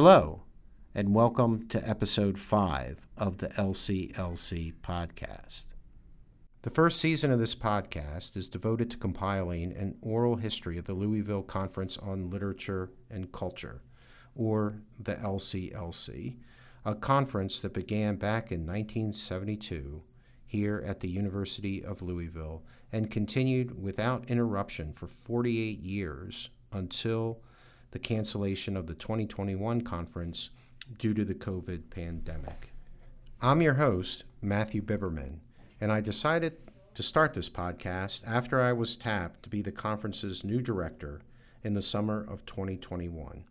Hello, and welcome to episode 5 of the LCLC podcast. The first season of this podcast is devoted to compiling an oral history of the Louisville Conference on Literature and Culture, or the LCLC, a conference that began back in 1972 here at the University of Louisville and continued without interruption for 48 years until the cancellation of the 2021 conference due to the COVID pandemic. I'm your host, Matthew Biberman, and I decided to start this podcast after I was tapped to be the conference's new director in the summer of 2021.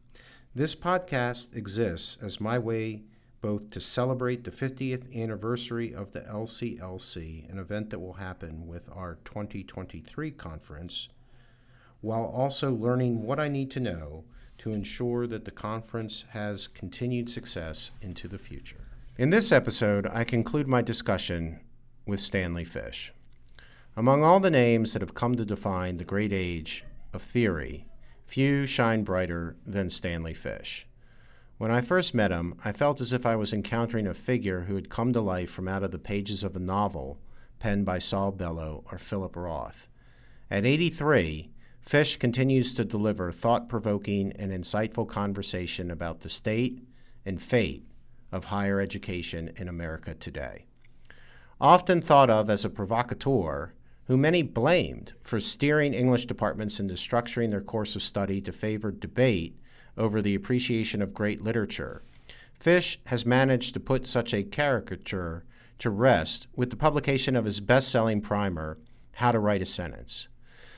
This podcast exists as my way both to celebrate the 50th anniversary of the LCLC, an event that will happen with our 2023 conference, while also learning what I need to know to ensure that the conference has continued success into the future. In this episode, I conclude my discussion with Stanley Fish. Among all the names that have come to define the great age of theory, few shine brighter than Stanley Fish. When I first met him, I felt as if I was encountering a figure who had come to life from out of the pages of a novel penned by Saul Bellow or Philip Roth. At 83, Fish continues to deliver thought provoking and insightful conversation about the state and fate of higher education in America today. Often thought of as a provocateur, who many blamed for steering English departments into structuring their course of study to favor debate over the appreciation of great literature, Fish has managed to put such a caricature to rest with the publication of his best selling primer, How to Write a Sentence.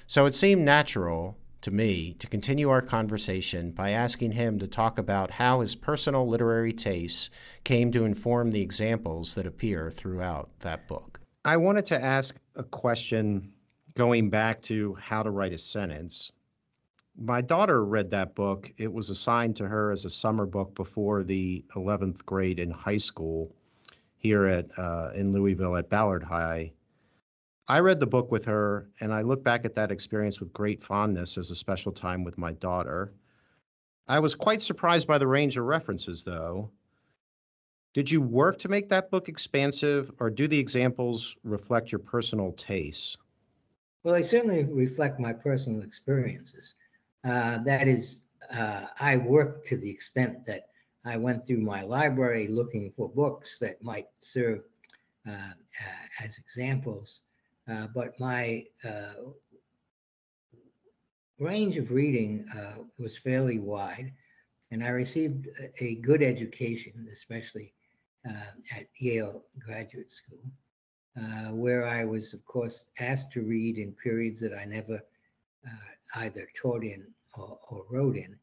So it seemed natural to me to continue our conversation by asking him to talk about how his personal literary tastes came to inform the examples that appear throughout that book. I wanted to ask a question going back to how to write a sentence. My daughter read that book. It was assigned to her as a summer book before the 11th grade in high school here at uh, in Louisville at Ballard High. I read the book with her, and I look back at that experience with great fondness as a special time with my daughter. I was quite surprised by the range of references, though. Did you work to make that book expansive, or do the examples reflect your personal tastes? Well, they certainly reflect my personal experiences. Uh, that is, uh, I worked to the extent that I went through my library looking for books that might serve uh, as examples. Uh, but my uh, range of reading uh, was fairly wide, and I received a good education, especially at Yale Graduate School, where I was, of course, asked to read in periods that I never either taught in or, or wrote in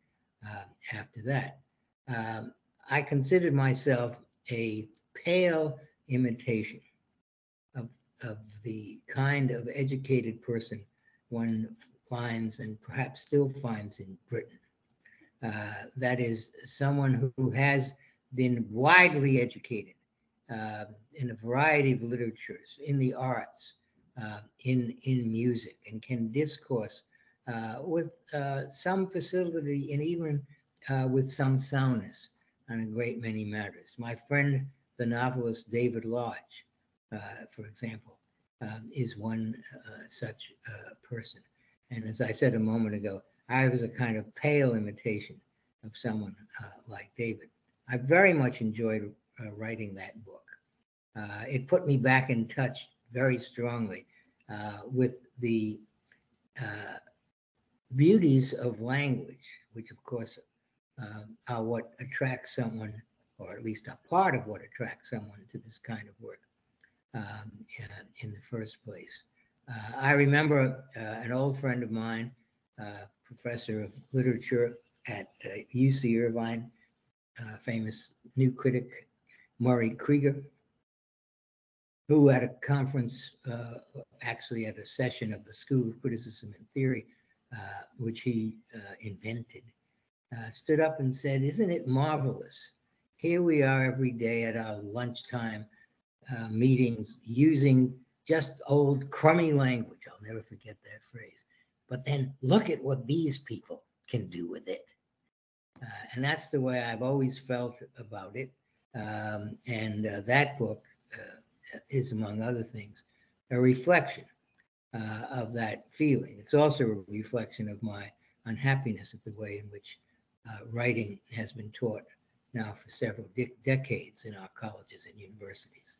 after that. Um, I considered myself a pale imitation of the kind of educated person one finds and perhaps still finds in Britain. Uh, that is someone who, has been widely educated uh, in a variety of literatures, in the arts, uh, in in music, and can discourse uh, with uh, some facility and even uh, with some soundness on a great many matters. My friend, the novelist David Lodge, for example, um, is one uh, such uh, person. And as I said a moment ago, I was a kind of pale imitation of someone uh, like David. I very much enjoyed uh, writing that book. Uh, it put me back in touch very strongly with the beauties of language, which of course um, are what attracts someone, or at least a part of what attracts someone to this kind of work um, in the first place. Uh, I remember uh, an old friend of mine, uh, professor of literature at UC uh, Irvine, uh, famous new critic Murray Krieger, who at a conference, actually at a session of the School of Criticism and Theory, which he invented, stood up and said, Isn't it marvelous? Here we are every day at our lunchtime uh, meetings using just old crummy language. I'll never forget that phrase. But then look at what these people can do with it. Uh, and that's the way I've always felt about it. Um, and uh, that book uh, is, among other things, a reflection uh, of that feeling. It's also a reflection of my unhappiness at the way in which writing has been taught now for several de- decades in our colleges and universities.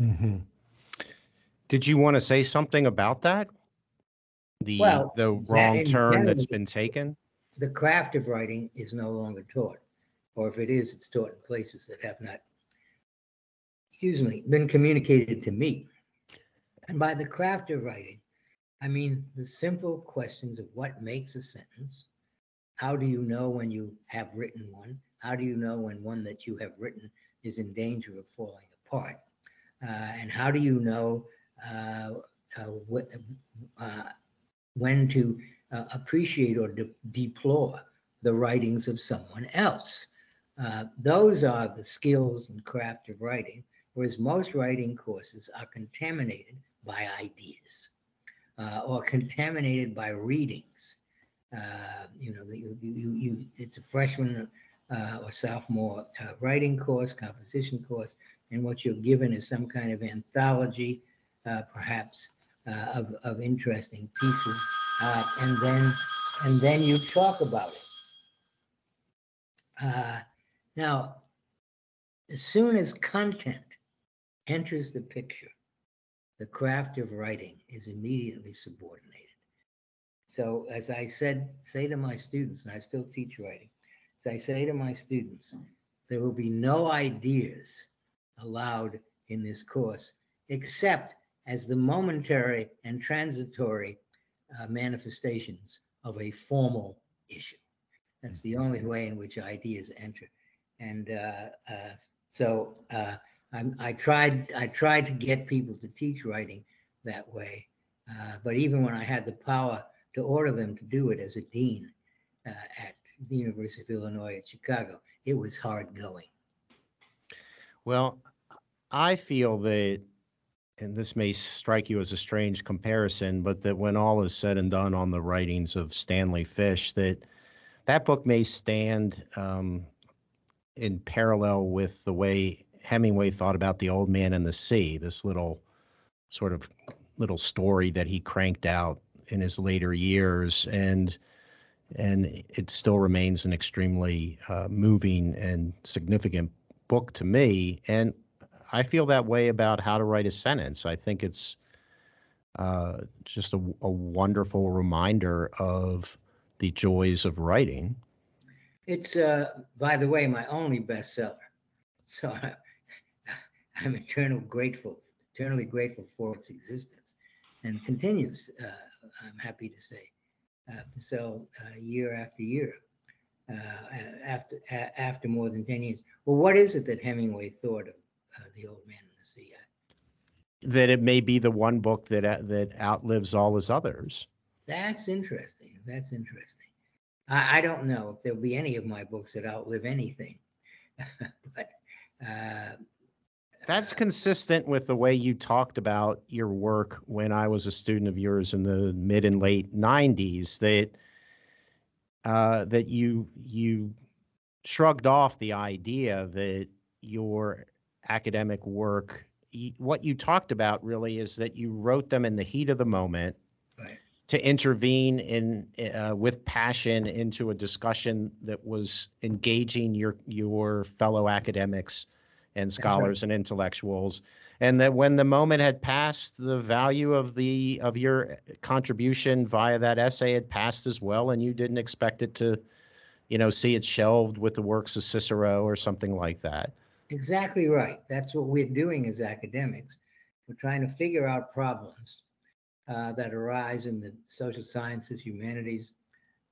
Mm-hmm. Did you want to say something about that? The well, the wrong turn that's been taken. The craft of writing is no longer taught, or if it is, it's taught in places that have not, excuse me, been communicated to me. And by the craft of writing, I mean the simple questions of what makes a sentence. How do you know when you have written one? How do you know when one that you have written is in danger of falling apart? Uh, and how do you know uh, uh, uh when to uh, appreciate or de- deplore the writings of someone else? Uh, those are the skills and craft of writing, whereas most writing courses are contaminated by ideas or contaminated by readings. you know, you, you, you, it's a freshman uh, or sophomore uh, writing course, composition course, and what you're given is some kind of anthology, uh, perhaps uh, of, of interesting pieces, uh, and then and then you talk about it. Uh, now, as soon as content enters the picture, the craft of writing is immediately subordinated. So, as I said, say to my students, and I still teach writing, as I say to my students, there will be no ideas allowed in this course except as the momentary and transitory uh, manifestations of a formal issue. That's the only way in which ideas enter. And uh, uh, so uh, i tried I tried to get people to teach writing that way. Uh, but even when I had the power to order them to do it as a dean uh, at the University of Illinois at Chicago. It was hard going. Well, I feel that, and this may strike you as a strange comparison, but that when all is said and done on the writings of Stanley Fish, that that book may stand um, in parallel with the way Hemingway thought about the old man and the sea, this little sort of little story that he cranked out in his later years. And and it still remains an extremely uh, moving and significant book to me. And I feel that way about how to write a sentence. I think it's uh, just a, a, wonderful reminder of the joys of writing. It's, uh, by the way, my only bestseller. So I, I'm eternal grateful, eternally grateful for its existence, and continues. Uh, I'm happy to say to sell uh, year after year. Uh, after after more than 10 years. Well, what is it that Hemingway thought of uh, The Old Man and the Sea? That it may be the one book that that outlives all his others. That's interesting. That's interesting. I, I don't know if there'll be any of my books that outlive anything, but uh, that's consistent with the way you talked about your work when I was a student of yours in the mid and late '90s. That uh, that you you shrugged off the idea that your academic work, what you talked about really is that you wrote them in the heat of the moment. Right. To intervene in uh, with passion into a discussion that was engaging your your fellow academics and scholars right. and intellectuals and that when the moment had passed the value of the of your contribution via that essay had passed as well and you didn't expect it to you know see it shelved with the works of cicero or something like that exactly right. That's what we're doing as academics. We're trying to figure out problems uh, that arise in the social sciences humanities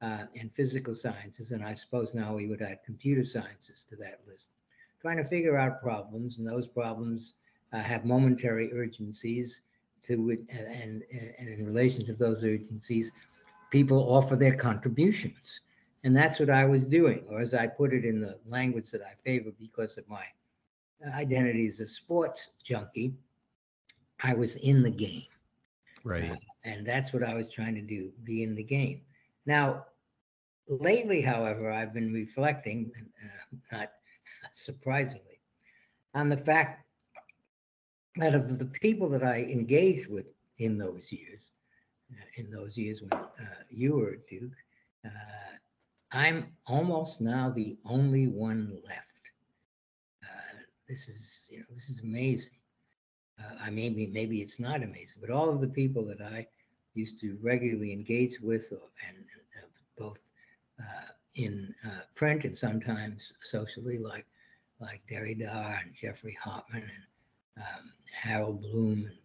uh, and physical sciences and i suppose now we would add computer sciences to that list. Trying to figure out problems, and those problems uh, have momentary urgencies. To and, and in relation to those urgencies, people offer their contributions, and that's what I was doing, or as I put it in the language that I favor because of my identity as a sports junkie, I was in the game. Right. Uh, and that's what I was trying to do, be in the game. Now, lately, however, I've been reflecting, uh, not surprisingly, on the fact that of the people that I engaged with in those years, uh, in those years when uh, you were a Duke, uh, I'm almost now the only one left. Uh, this is, you know, this is amazing. Uh, I maybe maybe it's not amazing, but all of the people that I used to regularly engage with, and, and both uh, in uh, print and sometimes socially, like like Derrida and Geoffrey Hartman and um, Harold Bloom and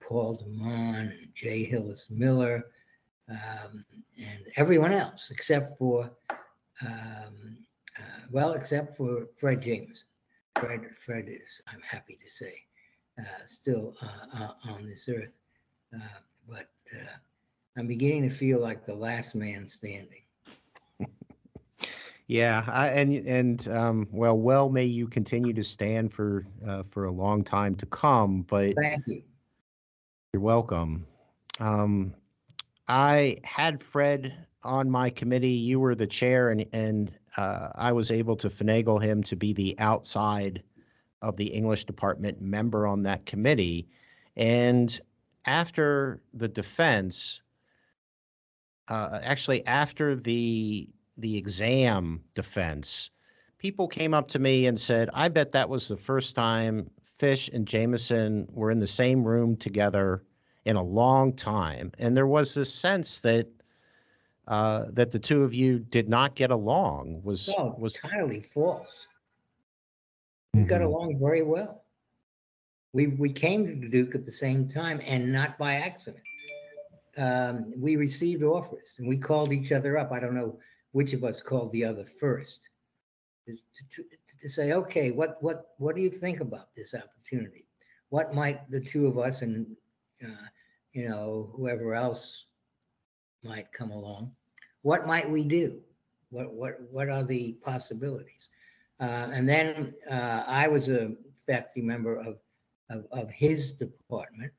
Paul de Man and J. Hillis Miller um, and everyone else except for um, uh, well, except for Fred Jameson. Fred, Fred is, I'm happy to say, uh, still uh, uh, on this earth, uh, but I'm beginning to feel like the last man standing. Yeah, I, and and um, well, well, may you continue to stand for uh, for a long time to come. But thank you. You're welcome. Um, I had Fred on my committee. You were the chair, and and uh, I was able to finagle him to be the outside of the English department member on that committee. And after the defense, uh, actually after the the exam defense, people came up to me and said, "I bet that was the first time Fish and Jameson were in the same room together in a long time." And there was this sense that uh, that the two of you did not get along. Was no, was entirely false. We mm-hmm. got along very well. We we came to the Duke at the same time, and not by accident um, we received offers and we called each other up. I don't know which of us called the other first to, to, to, say, okay, what what what do you think about this opportunity? What might the two of us and uh, you know whoever else might come along? What might we do? What what what are the possibilities? Uh, and then uh, I was a faculty member of, of, of his department,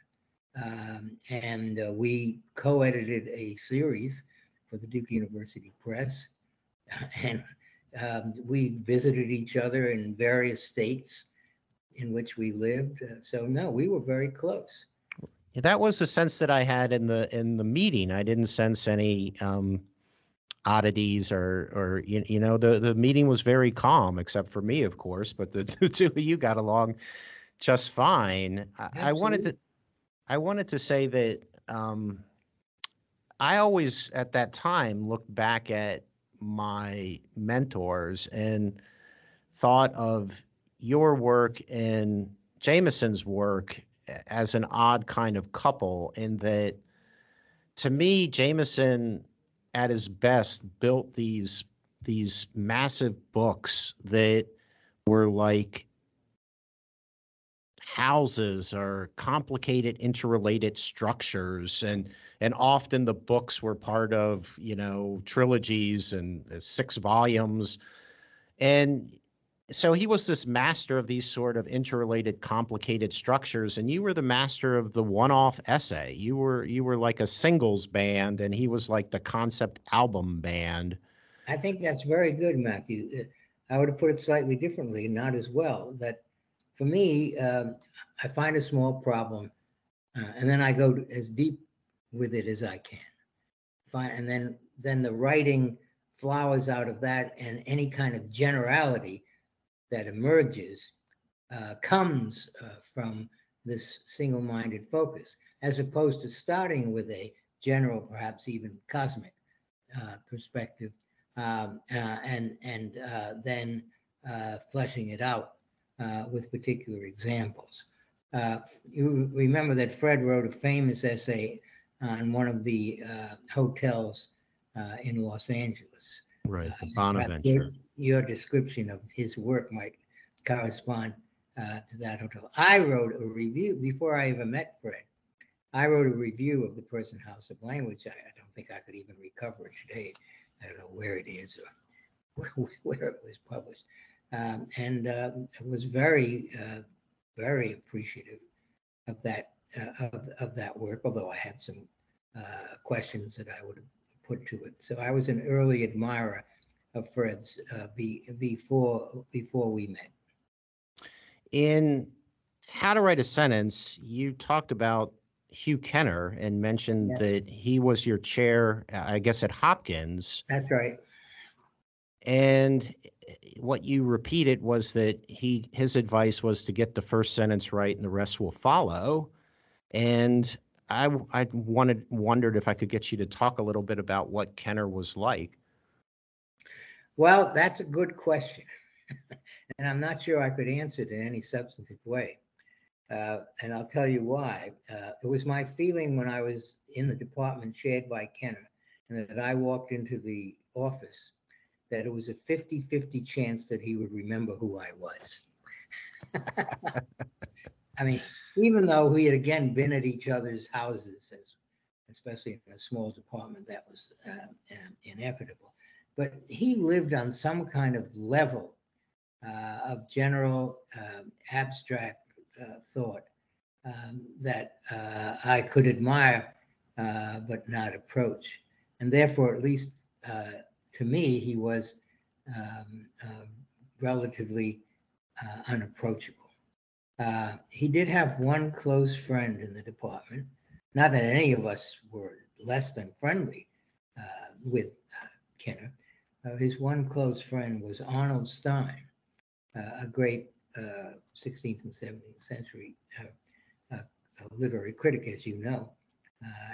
um, and uh, we co-edited a series for the Duke University Press, and um, we visited each other in various states in which we lived. Uh, so no, we were very close. That was the sense that I had in the in the meeting. I didn't sense any um, oddities or or you, you know the the meeting was very calm, except for me, of course. But the, the two of you got along just fine. I, I wanted to I wanted to say that um, I always, at that time, looked back at my mentors and thought of your work and Jameson's work as an odd kind of couple in that to me Jameson at his best built these these massive books that were like houses or complicated interrelated structures. And and often the books were part of you know trilogies and uh, six volumes. And so he was this master of these sort of interrelated complicated structures and you were the master of the one-off essay. You were you were like a singles band and he was like the concept album band. I think that's very good matthew. Uh, i would have put it slightly differently not as well that for me, um, I find a small problem, uh, and then I go as deep with it as I can. Fine, and then then the writing flowers out of that, and any kind of generality that emerges uh, comes uh, from this single-minded focus, as opposed to starting with a general, perhaps even cosmic uh, perspective, um, uh, and and uh, then fleshing it out uh, with particular examples. Uh, you remember that Fred wrote a famous essay on one of the uh, hotels uh, in Los Angeles. Right, the Bonaventure. Your, description of his work might correspond uh, to that hotel. I wrote a review before I ever met Fred. I wrote a review of the Prison House of Language. I, I don't think I could even recover it today. I don't know where it is or where, where it was published um, and uh, was very, uh, very appreciative of that uh, of, of that work. Although I had some uh, questions that I would have put to it. So I was an early admirer of Fred's uh, be, before before we met. In How to Write a Sentence, you talked about Hugh Kenner and mentioned yeah. that he was your chair, I guess, at Hopkins. That's right. And what you repeated was that he his advice was to get the first sentence right and the rest will follow. And I I wanted wondered if I could get you to talk a little bit about what Kenner was like. Well, that's a good question. and I'm not sure I could answer it in any substantive way. Uh, and I'll tell you why. Uh, it was my feeling when I was in the department chaired by Kenner and that I walked into the office that it was a 50 50 chance that he would remember who I was. I mean, even though we had again been at each other's houses, as, especially in a small department, that was uh, um, inevitable. But he lived on some kind of level uh, of general uh, abstract uh, thought um, that uh, I could admire uh, but not approach. And therefore, at least to me, he was um, relatively unapproachable. Uh, he did have one close friend in the department. Not that any of us were less than friendly uh, with uh, Kenner. Uh, his one close friend was Arnold Stein, uh, a great 16th and 17th century literary critic, as you know.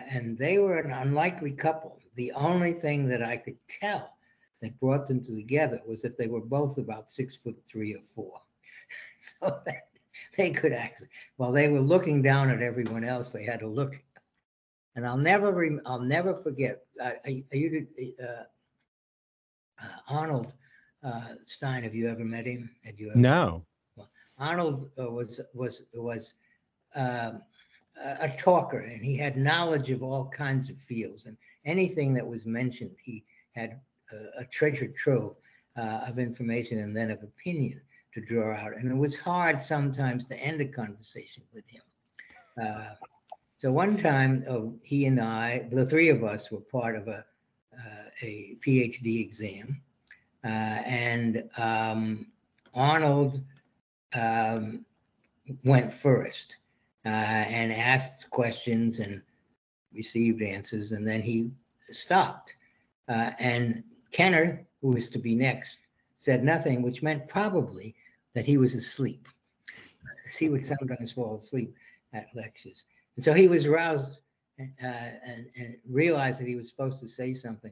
and they were an unlikely couple. The only thing that I could tell that brought them together was that they were both about six foot three or four. so that they could actually, while they were looking down at everyone else, they had to look. And I'll never, rem- I'll never forget. Uh, you uh, uh, Arnold uh, Stein? Have you ever met him? Had you? Ever no. Well, Arnold uh, was was was um, a talker, and he had knowledge of all kinds of fields, and anything that was mentioned, he had a, a treasure trove uh, of information and then of opinion to draw out. And it was hard sometimes to end a conversation with him. Uh, so one time, oh, he and I, the three of us, were part of a, uh, a PhD exam. Uh, and um, Arnold um, went first uh, and asked questions and received answers. And then he stopped. Uh, and Kenner, who was to be next, said nothing, which meant probably that he was asleep. he would sometimes fall asleep at lectures. And so he was roused uh, and, and, realized that he was supposed to say something.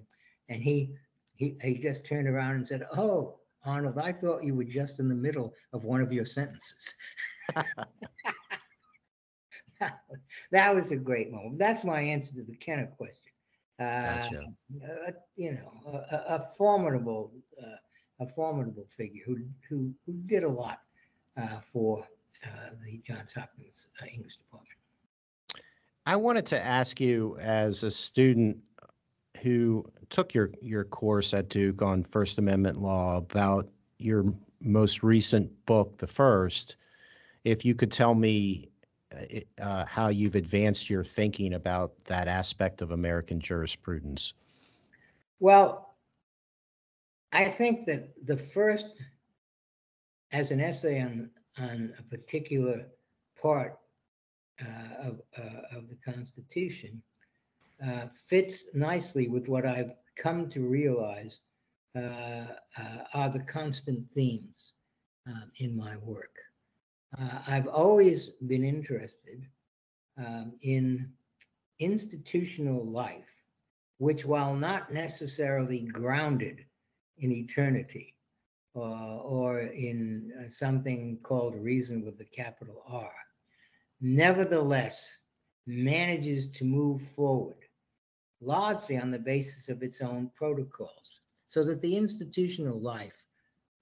And he, he, he just turned around and said, Oh, Arnold, I thought you were just in the middle of one of your sentences. that was a great moment. That's my answer to the Kenner question. Uh, gotcha. uh, you know, a, a formidable uh, a formidable figure who who, who did a lot uh, for uh, the Johns Hopkins uh, English department. I wanted to ask you, as a student who took your your course at Duke on First Amendment law, about your most recent book, the first, if you could tell me uh, uh how you've advanced your thinking about that aspect of American jurisprudence. Well, I think that the first, as an essay on on a particular part uh, of uh, of the Constitution, uh, fits nicely with what I've come to realize uh, uh, are the constant themes um, in my work. Uh, I've always been interested um, in institutional life, which, while not necessarily grounded in eternity uh, or in uh, something called reason with the capital R, nevertheless manages to move forward largely on the basis of its own protocols, so that the institutional life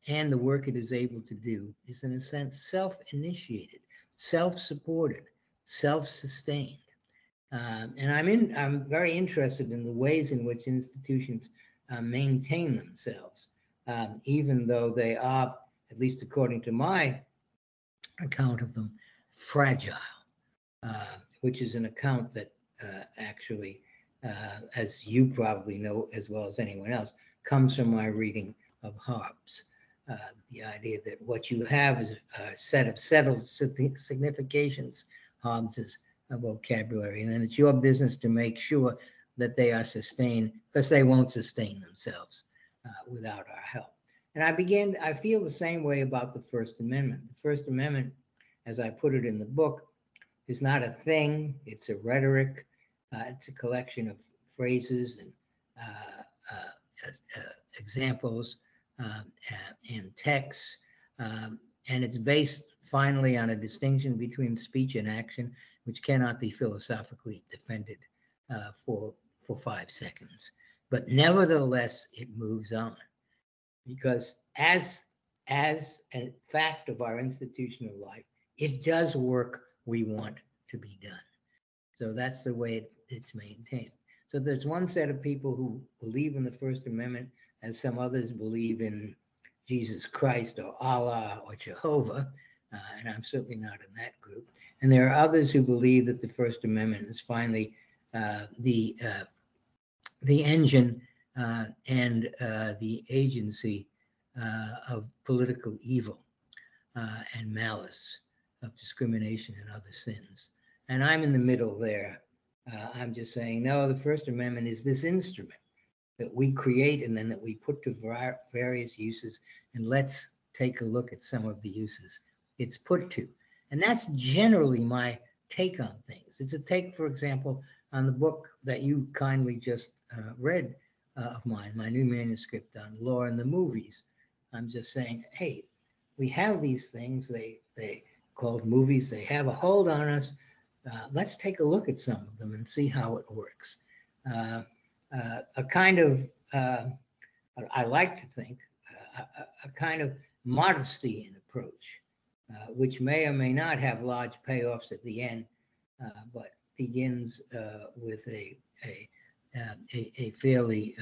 and the work it is able to do is, in a sense, self initiated, self supported, self sustained. Um, and I'm in, I'm very interested in the ways in which institutions uh, maintain themselves, um, even though they are, at least according to my account of them, fragile, uh, which is an account that uh, actually uh, as you probably know as well as anyone else, comes from my reading of Hobbes. Uh, the idea that what you have is a set of settled significations, Hobbes's vocabulary, and then it's your business to make sure that they are sustained because they won't sustain themselves uh, without our help. And I began, I feel the same way about the First Amendment. The First Amendment, as I put it in the book, is not a thing, it's a rhetoric, uh, it's a collection of phrases and uh, uh, uh examples um, and texts. Um, and it's based finally on a distinction between speech and action, which cannot be philosophically defended for, for five seconds. But nevertheless, it moves on because as, as a fact of our institutional life, it does work we want to be done. So that's the way it, it's maintained. So there's one set of people who believe in the First Amendment, as some others believe in Jesus Christ or Allah or Jehovah, uh, and I'm certainly not in that group. And there are others who believe that the First Amendment is finally uh, the uh, the engine uh, and uh, the agency uh, of political evil and malice, of discrimination and other sins. And I'm in the middle there. I'm just saying, no, the First Amendment is this instrument that we create and then that we put to various uses. And let's take a look at some of the uses it's put to. And that's generally my take on things. It's a take, for example, on the book that you kindly just uh, read uh, of mine, my new manuscript on law and the movies. I'm just saying, hey, we have these things. They they called movies. They have a hold on us. Uh, let's take a look at some of them and see how it works. Uh, uh, a kind of, uh, I like to think, uh, a, a, kind of modesty in approach, uh, which may or may not have large payoffs at the end, but begins with a, a, a, a, fairly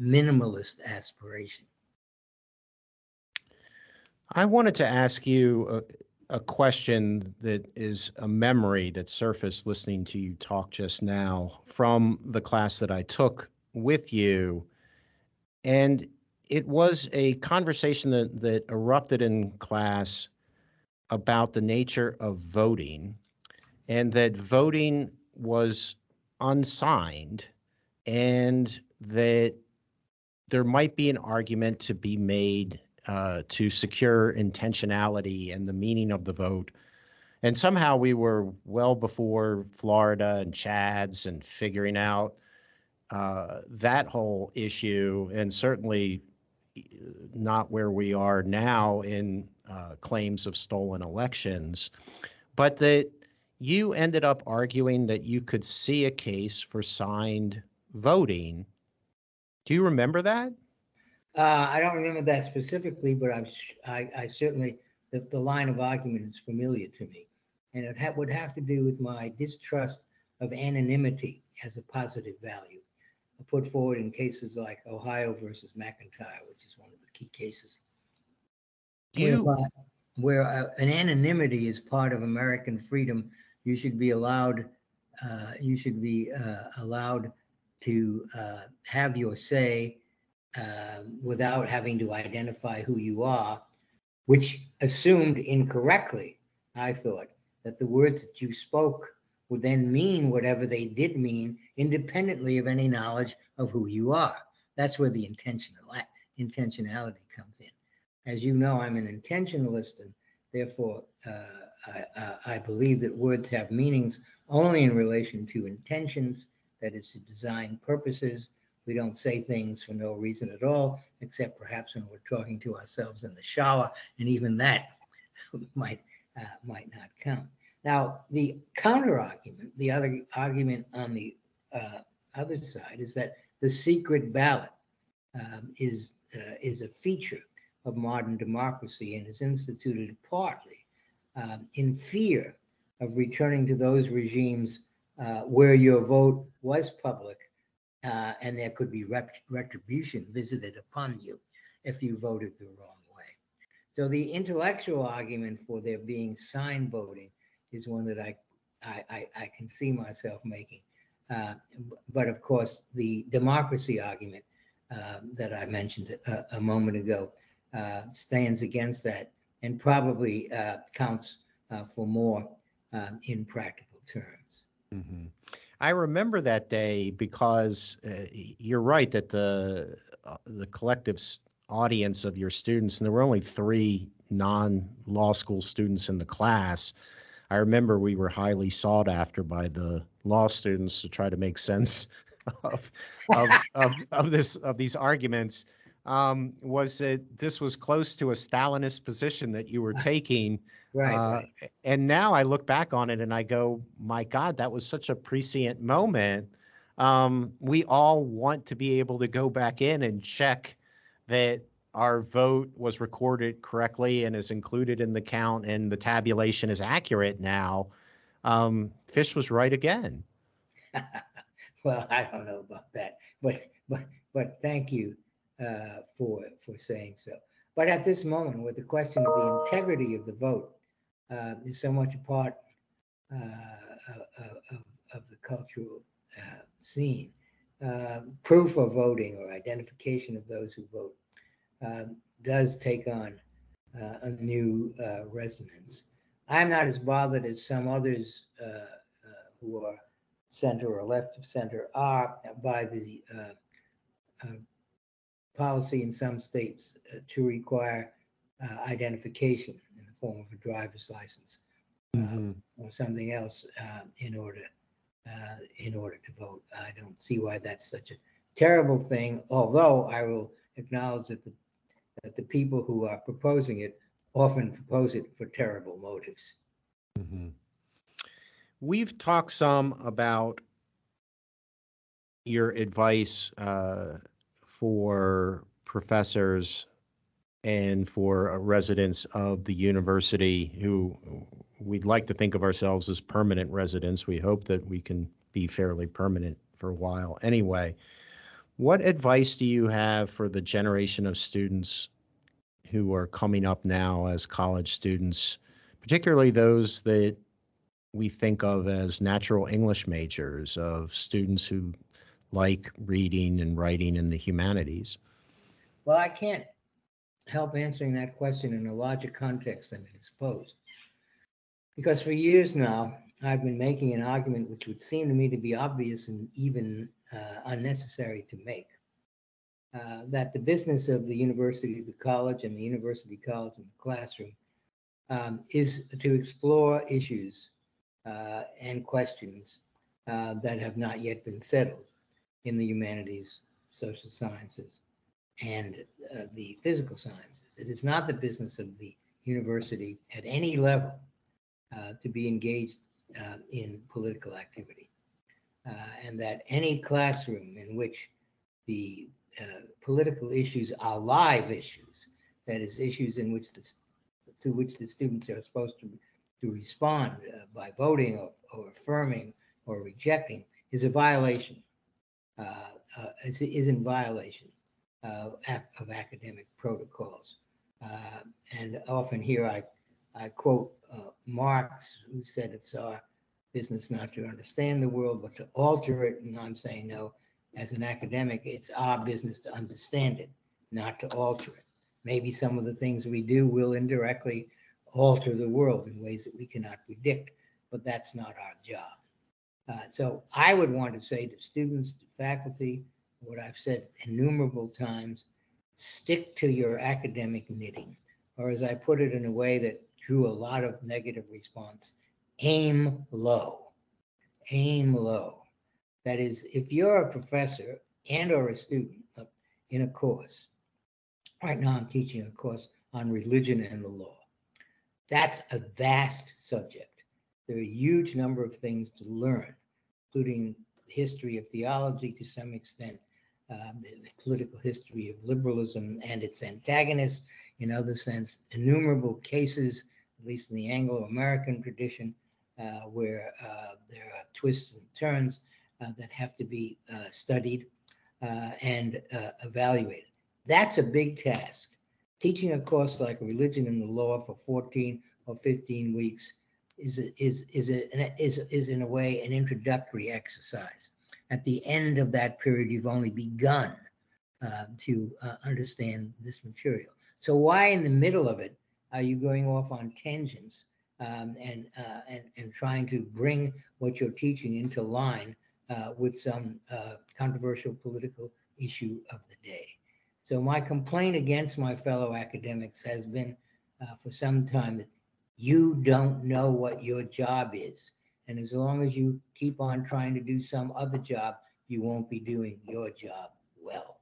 minimalist aspiration. I wanted to ask you a question that is a memory that surfaced listening to you talk just now from the class that I took with you. And it was a conversation that, that erupted in class about the nature of voting and that voting was unsigned and that there might be an argument to be made uh, to secure intentionality and the meaning of the vote. And somehow we were well before Florida and Chads and figuring out uh, that whole issue, and certainly uh, not where we are now in uh, claims of stolen elections, but that you ended up arguing that you could see a case for signed voting. Do you remember that? Uh, I don't remember that specifically, but I'm, I, I certainly, the, the line of argument is familiar to me. And it ha- would have to do with my distrust of anonymity as a positive value put forward in cases like Ohio versus McIntyre, which is one of the key cases. You, where, where uh, an anonymity is part of American freedom, you should be allowed. Uh, you should be uh, allowed to uh, have your say um, without having to identify who you are, which assumed incorrectly, I thought, that the words that you spoke would then mean whatever they did mean, independently of any knowledge of who you are. That's where the intentional intentionality comes in. As you know, I'm an intentionalist, and therefore uh, I, I believe that words have meanings only in relation to intentions, that is, to design purposes. We don't say things for no reason at all, except perhaps when we're talking to ourselves in the shower, and even that might uh, might not count. Now, the counter argument, the other argument on the uh, other side, is that the secret ballot um, is uh, is a feature of modern democracy and is instituted partly um, in fear of returning to those regimes uh, where your vote was public uh, and there could be retribution visited upon you if you voted the wrong way. So the intellectual argument for there being sign voting is one that I, I, I, I can see myself making. Uh, but of course, the democracy argument uh, that I mentioned a, a moment ago uh, stands against that and probably uh, counts uh, for more in practical terms. Mm-hmm. I remember that day because uh, you're right that the the collective audience of your students, and there were only three non law school students in the class. I remember we were highly sought after by the law students to try to make sense of of, of, of this of these arguments. Um, was that this was close to a Stalinist position that you were taking. Right, uh, right. And now I look back on it and I go, my God, that was such a prescient moment. Um, we all want to be able to go back in and check that our vote was recorded correctly and is included in the count and the tabulation is accurate now. Um, Fish was right again. well, I don't know about that, but but but thank you uh, for for saying so. But at this moment, with the question of the integrity of the vote uh, is so much a part uh, of, of, the cultural uh, scene, uh, proof of voting or identification of those who vote um, does take on uh, a new resonance. I'm not as bothered as some others who are center or left of center are by the uh, uh, policy in some states uh, to require uh, identification in the form of a driver's license uh, mm-hmm. or something else uh, in order in order to vote. I don't see why that's such a terrible thing. Although I will acknowledge that the that the people who are proposing it often propose it for terrible motives. Mm-hmm. We've talked some about your advice uh, for professors and for uh, residents of the university who we'd like to think of ourselves as permanent residents. We hope that we can be fairly permanent for a while anyway. What advice do you have for the generation of students who are coming up now as college students, particularly those that we think of as natural English majors, of students who like reading and writing in the humanities? Well, I can't help answering that question in a larger context than it is posed. Because for years now, I've been making an argument which would seem to me to be obvious and even uh, unnecessary to make. Uh, that the business of the university, the college, and the university college and the classroom um, is to explore issues uh, and questions uh, that have not yet been settled in the humanities, social sciences, and uh, the physical sciences. It is not the business of the university at any level uh, to be engaged uh, in political activity. Uh, and that any classroom in which the political issues are live issues, that is, issues in which the, to which the students are supposed to to respond uh, by voting or, or, affirming or rejecting is a violation, uh, uh, is, is, in violation of academic protocols. Uh, and often here I, I quote uh, Marx, who said it's our business not to understand the world, but to alter it. And I'm saying, no, as an academic, it's our business to understand it, not to alter it. Maybe some of the things we do will indirectly alter the world in ways that we cannot predict, but that's not our job. Uh, so I would want to say to students, to faculty, what I've said innumerable times, stick to your academic knitting. Or as I put it in a way that drew a lot of negative response, aim low. Aim low. That is, if you're a professor and or a student in a course, right now I'm teaching a course on religion and the law. That's a vast subject. There are a huge number of things to learn, including history of theology to some extent, um, the political history of liberalism and its antagonists, in other sense, innumerable cases, at least in the Anglo-American tradition, uh, where uh, there are twists and turns uh, that have to be uh, studied uh, and uh, evaluated. That's a big task teaching a course like religion and the law for 14 or 15 weeks is is is a, is is in a way an introductory exercise. at the end of that period, you've only begun uh, to uh, understand this material. So why in the middle of it are you going off on tangents um, and, uh, and, and trying to bring what you're teaching into line uh, with some uh, controversial political issue of the day? So my complaint against my fellow academics has been uh, for some time that you don't know what your job is. And as long as you keep on trying to do some other job, you won't be doing your job well.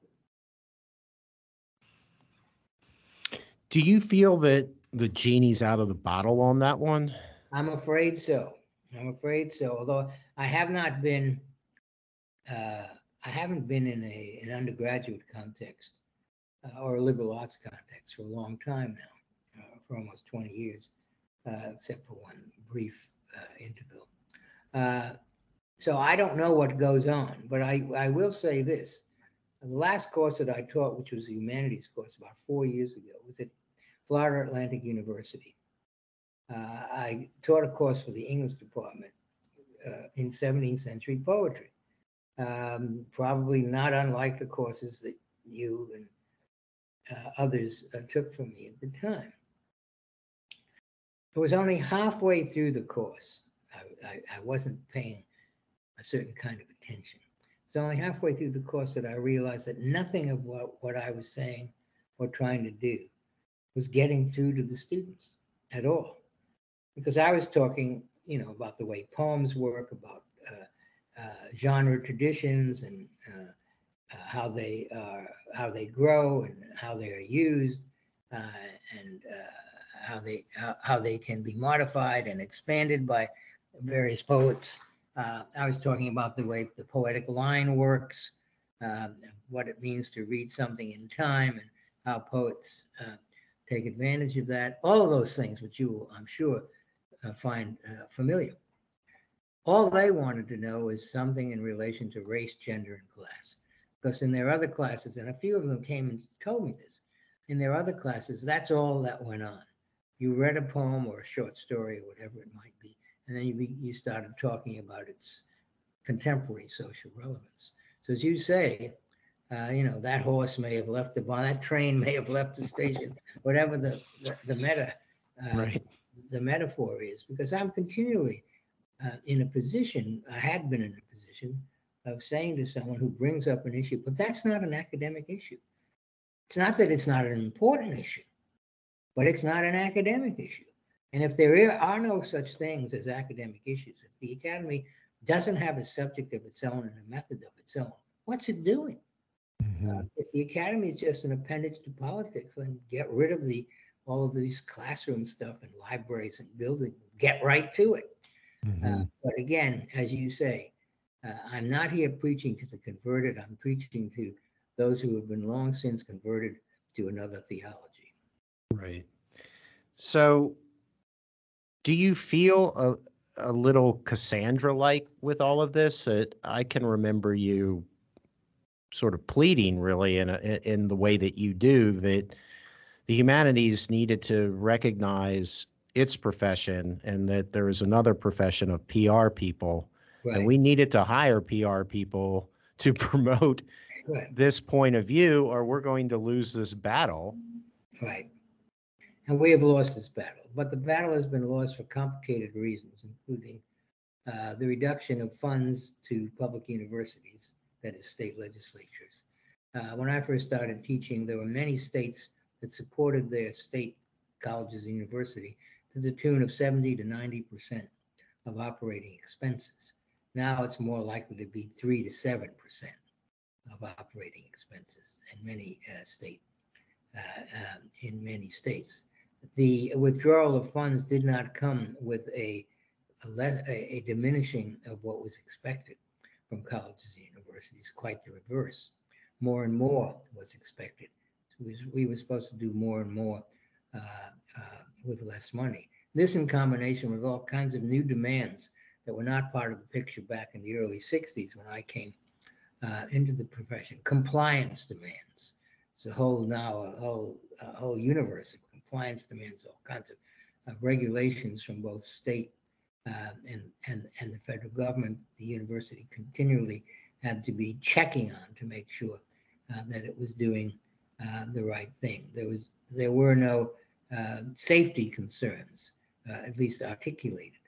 Do you feel that the genie's out of the bottle on that one? I'm afraid so. I'm afraid so. Although I have not been, uh, I haven't been in a an undergraduate context uh, or a liberal arts context for a long time now, uh, for almost 20 years, except for one brief uh, interval. Uh, so I don't know what goes on, but I, I will say this. The last course that I taught, which was a humanities course about four years ago, was at Florida Atlantic University. Uh, I taught a course for the English department uh, in 17th century poetry, um, probably not unlike the courses that you and uh, others uh, took from me at the time. It was only halfway through the course. I, I, I wasn't paying a certain kind of attention. It was only halfway through the course that I realized that nothing of what, what I was saying or trying to do was getting through to the students at all. Because I was talking, you know, about the way poems work, about uh, uh, genre traditions and uh, uh how they are, how they grow and how they are used, uh, and uh, how they how, how, they can be modified and expanded by various poets. I was talking about the way the poetic line works, um, what it means to read something in time, and how poets take advantage of that. All of those things, which you will, I'm sure, uh, find uh, familiar. All they wanted to know is something in relation to race, gender, and class. Because in their other classes, and a few of them came and told me this, in their other classes, that's all that went on. You read a poem or a short story or whatever it might be, and then you, be, you started talking about its contemporary social relevance. So as you say, uh, you know, that horse may have left the barn, that train may have left the station, whatever the, the, the meta, uh, Right. the metaphor is, because I'm continually uh, in a position, I had been in a position of saying to someone who brings up an issue, but that's not an academic issue. It's not that it's not an important issue, but it's not an academic issue. And if there are no such things as academic issues, if the academy doesn't have a subject of its own and a method of its own, what's it doing? Mhm. Uh, if the academy is just an appendage to politics, then get rid of the all of these classroom stuff and libraries and buildings. Get right to it. Uh, Mhm. but again, as you say, uh, I'm not here preaching to the converted. I'm preaching to those who have been long since converted to another theology. Right. So, do you feel a, a little Cassandra like with all of this? That I can remember you sort of pleading really in a, in the way that you do that the humanities needed to recognize its profession and that there is another profession of PR people Right. and we needed to hire PR people to promote right. this point of view or we're going to lose this battle. Right. And we have lost this battle, but the battle has been lost for complicated reasons, including uh, the reduction of funds to public universities, that is, state legislatures. Uh, when I first started teaching, there were many states that supported their state colleges and university to the tune of 70 to 90 percent of operating expenses. Now it's more likely to be three to seven percent of operating expenses in many uh, state uh, um, in many states. The withdrawal of funds did not come with a a, a, a diminishing of what was expected from colleges and universities. Quite the reverse. More and more was expected. We, we were supposed to do more and more uh, uh, with less money. This, in combination with all kinds of new demands that were not part of the picture back in the early 60s when I came uh, into the profession, compliance demands. It's a whole now a whole a whole universe of compliance demands, all kinds of uh, regulations from both state uh, and and and the federal government. The university continually had to be checking on to make sure uh, that it was doing uh, the right thing. There was there were no uh, safety concerns, uh, at least articulated,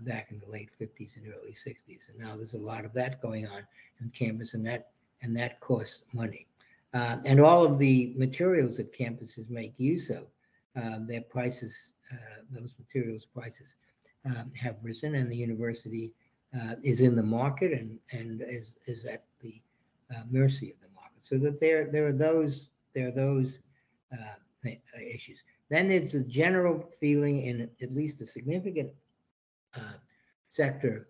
back in the late 50s and early 60s. And now there's a lot of that going on on campus, and that and that costs money. Uh, and all of the materials that campuses make use of, their prices, those materials prices um, have risen, and the university uh, is in the market and and is is at the uh, mercy of the market. So that there there are those there are those uh, uh, issues. Then there's the general feeling in at least a significant uh, sector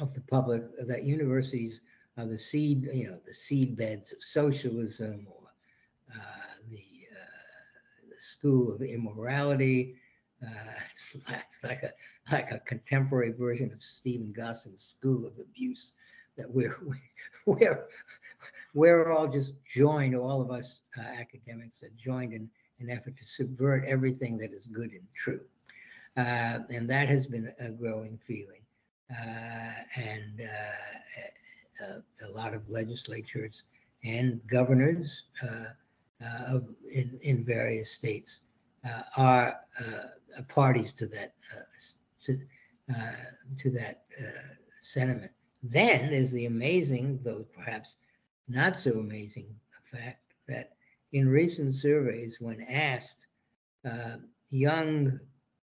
of the public that universities are the seed you know the seed beds of socialism or uh, the the school of immorality uh, it's, it's, like a like a contemporary version of Stephen Gosson's School of Abuse that we're we're we're all just joined. All of us uh, academics are joined in an effort to subvert everything that is good and true, uh, and that has been a growing feeling. Uh, and uh, a, a, lot of legislatures and governors uh, in in various states are uh, parties to that uh, to, uh, to that sentiment. Then there's the amazing, though perhaps not so amazing, fact that in recent surveys, when asked, uh, young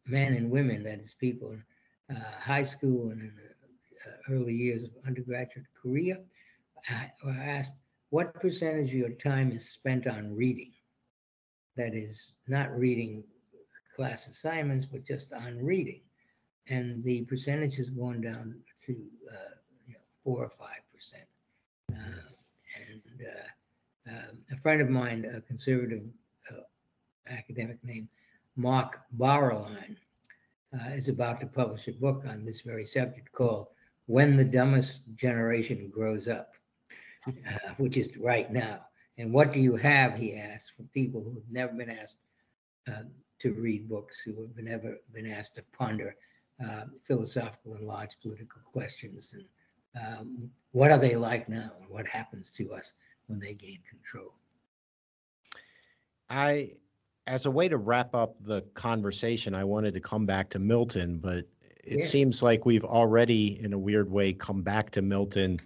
men and women, that is, people in uh, high school and in the uh, early years of undergraduate career, were asked, what percentage of your time is spent on reading? That is, not reading class assignments, but just on reading. And the percentage has gone down to uh, you know, four or five percent. Uh, and uh, um, a friend of mine, a conservative uh, academic named Mark Bauerlein, uh, is about to publish a book on this very subject called "When the Dumbest Generation Grows Up," uh, which is right now. And what do you have? He asks from people who have never been asked uh, to read books, who have never been asked to ponder uh, philosophical and large political questions, and um, what are they like now, and what happens to us when they gain control. I, as a way to wrap up the conversation, I wanted to come back to Milton, but it yeah. seems like we've already, in a weird way, come back to Milton,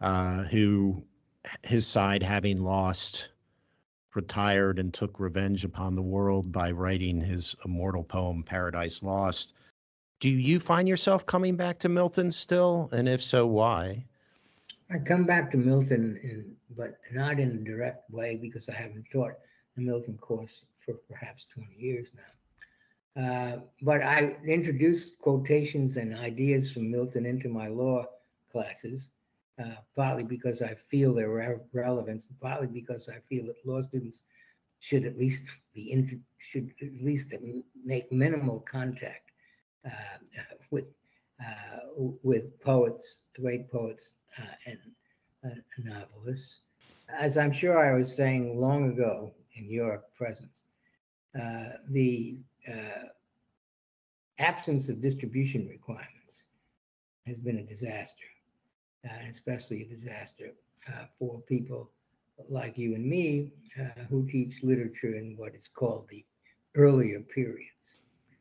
uh, who his side having lost retired and took revenge upon the world by writing his immortal poem, Paradise Lost. Do you find yourself coming back to Milton still? And if so, why? I come back to Milton, in, but not in a direct way because I haven't taught the Milton course for perhaps 20 years now. Uh, but I introduced quotations and ideas from Milton into my law classes uh, partly because I feel their re- relevance, partly because I feel that law students should at least be in, should at least make minimal contact uh, with uh, with poets, great poets, uh, and uh, novelists. As I'm sure I was saying long ago in your presence, the absence of distribution requirements has been a disaster and especially a disaster uh, for people like you and me uh, who teach literature in what is called the earlier periods.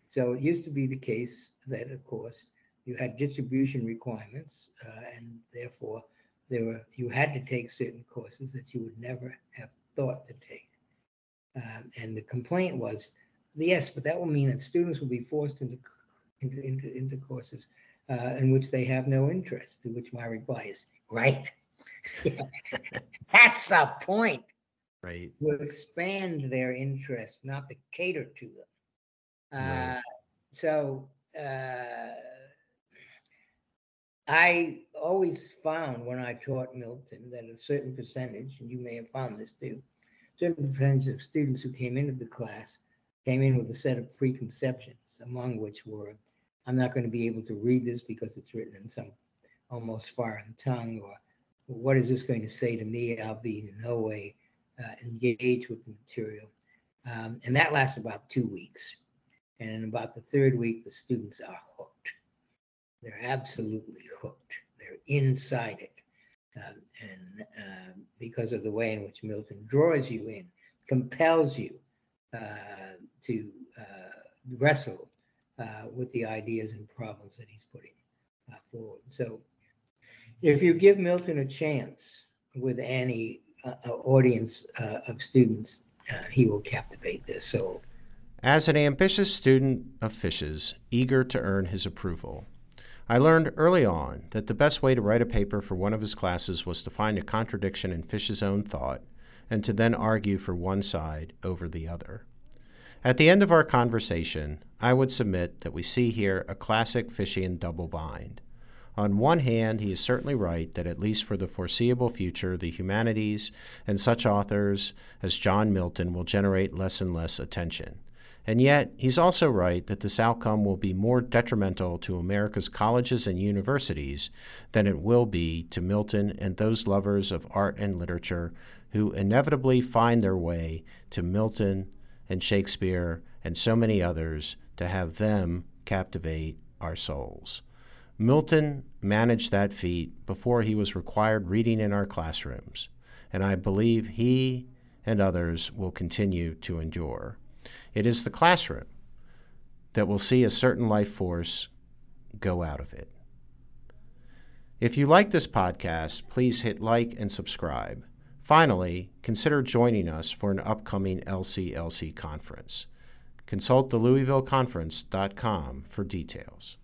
So it used to be the case that, of course, you had distribution requirements, uh, and therefore there were you had to take certain courses that you would never have thought to take. Um, and the complaint was, yes, but that will mean that students will be forced into into into, into courses uh, in which they have no interest. To which my reply is, right. That's the point. Right. To expand their interest, not to cater to them. Right. Uh, so uh, I always found when I taught Milton that a certain percentage, and you may have found this too, certain percentage of students who came into the class came in with a set of preconceptions, among which were I'm not going to be able to read this because it's written in some almost foreign tongue, or what is this going to say to me? I'll be in no way uh, engaged with the material. Um, and that lasts about two weeks. And in about the third week, the students are hooked. They're absolutely hooked. They're inside it. uh, and uh, because of the way in which Milton draws you in, compels you uh, to uh, wrestle uh, with the ideas and problems that he's putting uh, forward. So, if you give Milton a chance with any uh, audience of students, he will captivate their soul. As an ambitious student of Fish's, eager to earn his approval, I learned early on that the best way to write a paper for one of his classes was to find a contradiction in Fish's own thought and to then argue for one side over the other. At the end of our conversation, I would submit that we see here a classic Fishian double bind. On one hand, he is certainly right that at least for the foreseeable future, the humanities and such authors as John Milton will generate less and less attention. And yet, he's also right that this outcome will be more detrimental to America's colleges and universities than it will be to Milton and those lovers of art and literature who inevitably find their way to Milton and Shakespeare and so many others to have them captivate our souls. Milton managed that feat before he was required reading in our classrooms, and I believe he and others will continue to endure. It is the classroom that will see a certain life force go out of it. If you like this podcast, please hit like and subscribe. Finally, consider joining us for an upcoming LCLC conference. Consult the LouisvilleConference.com for details.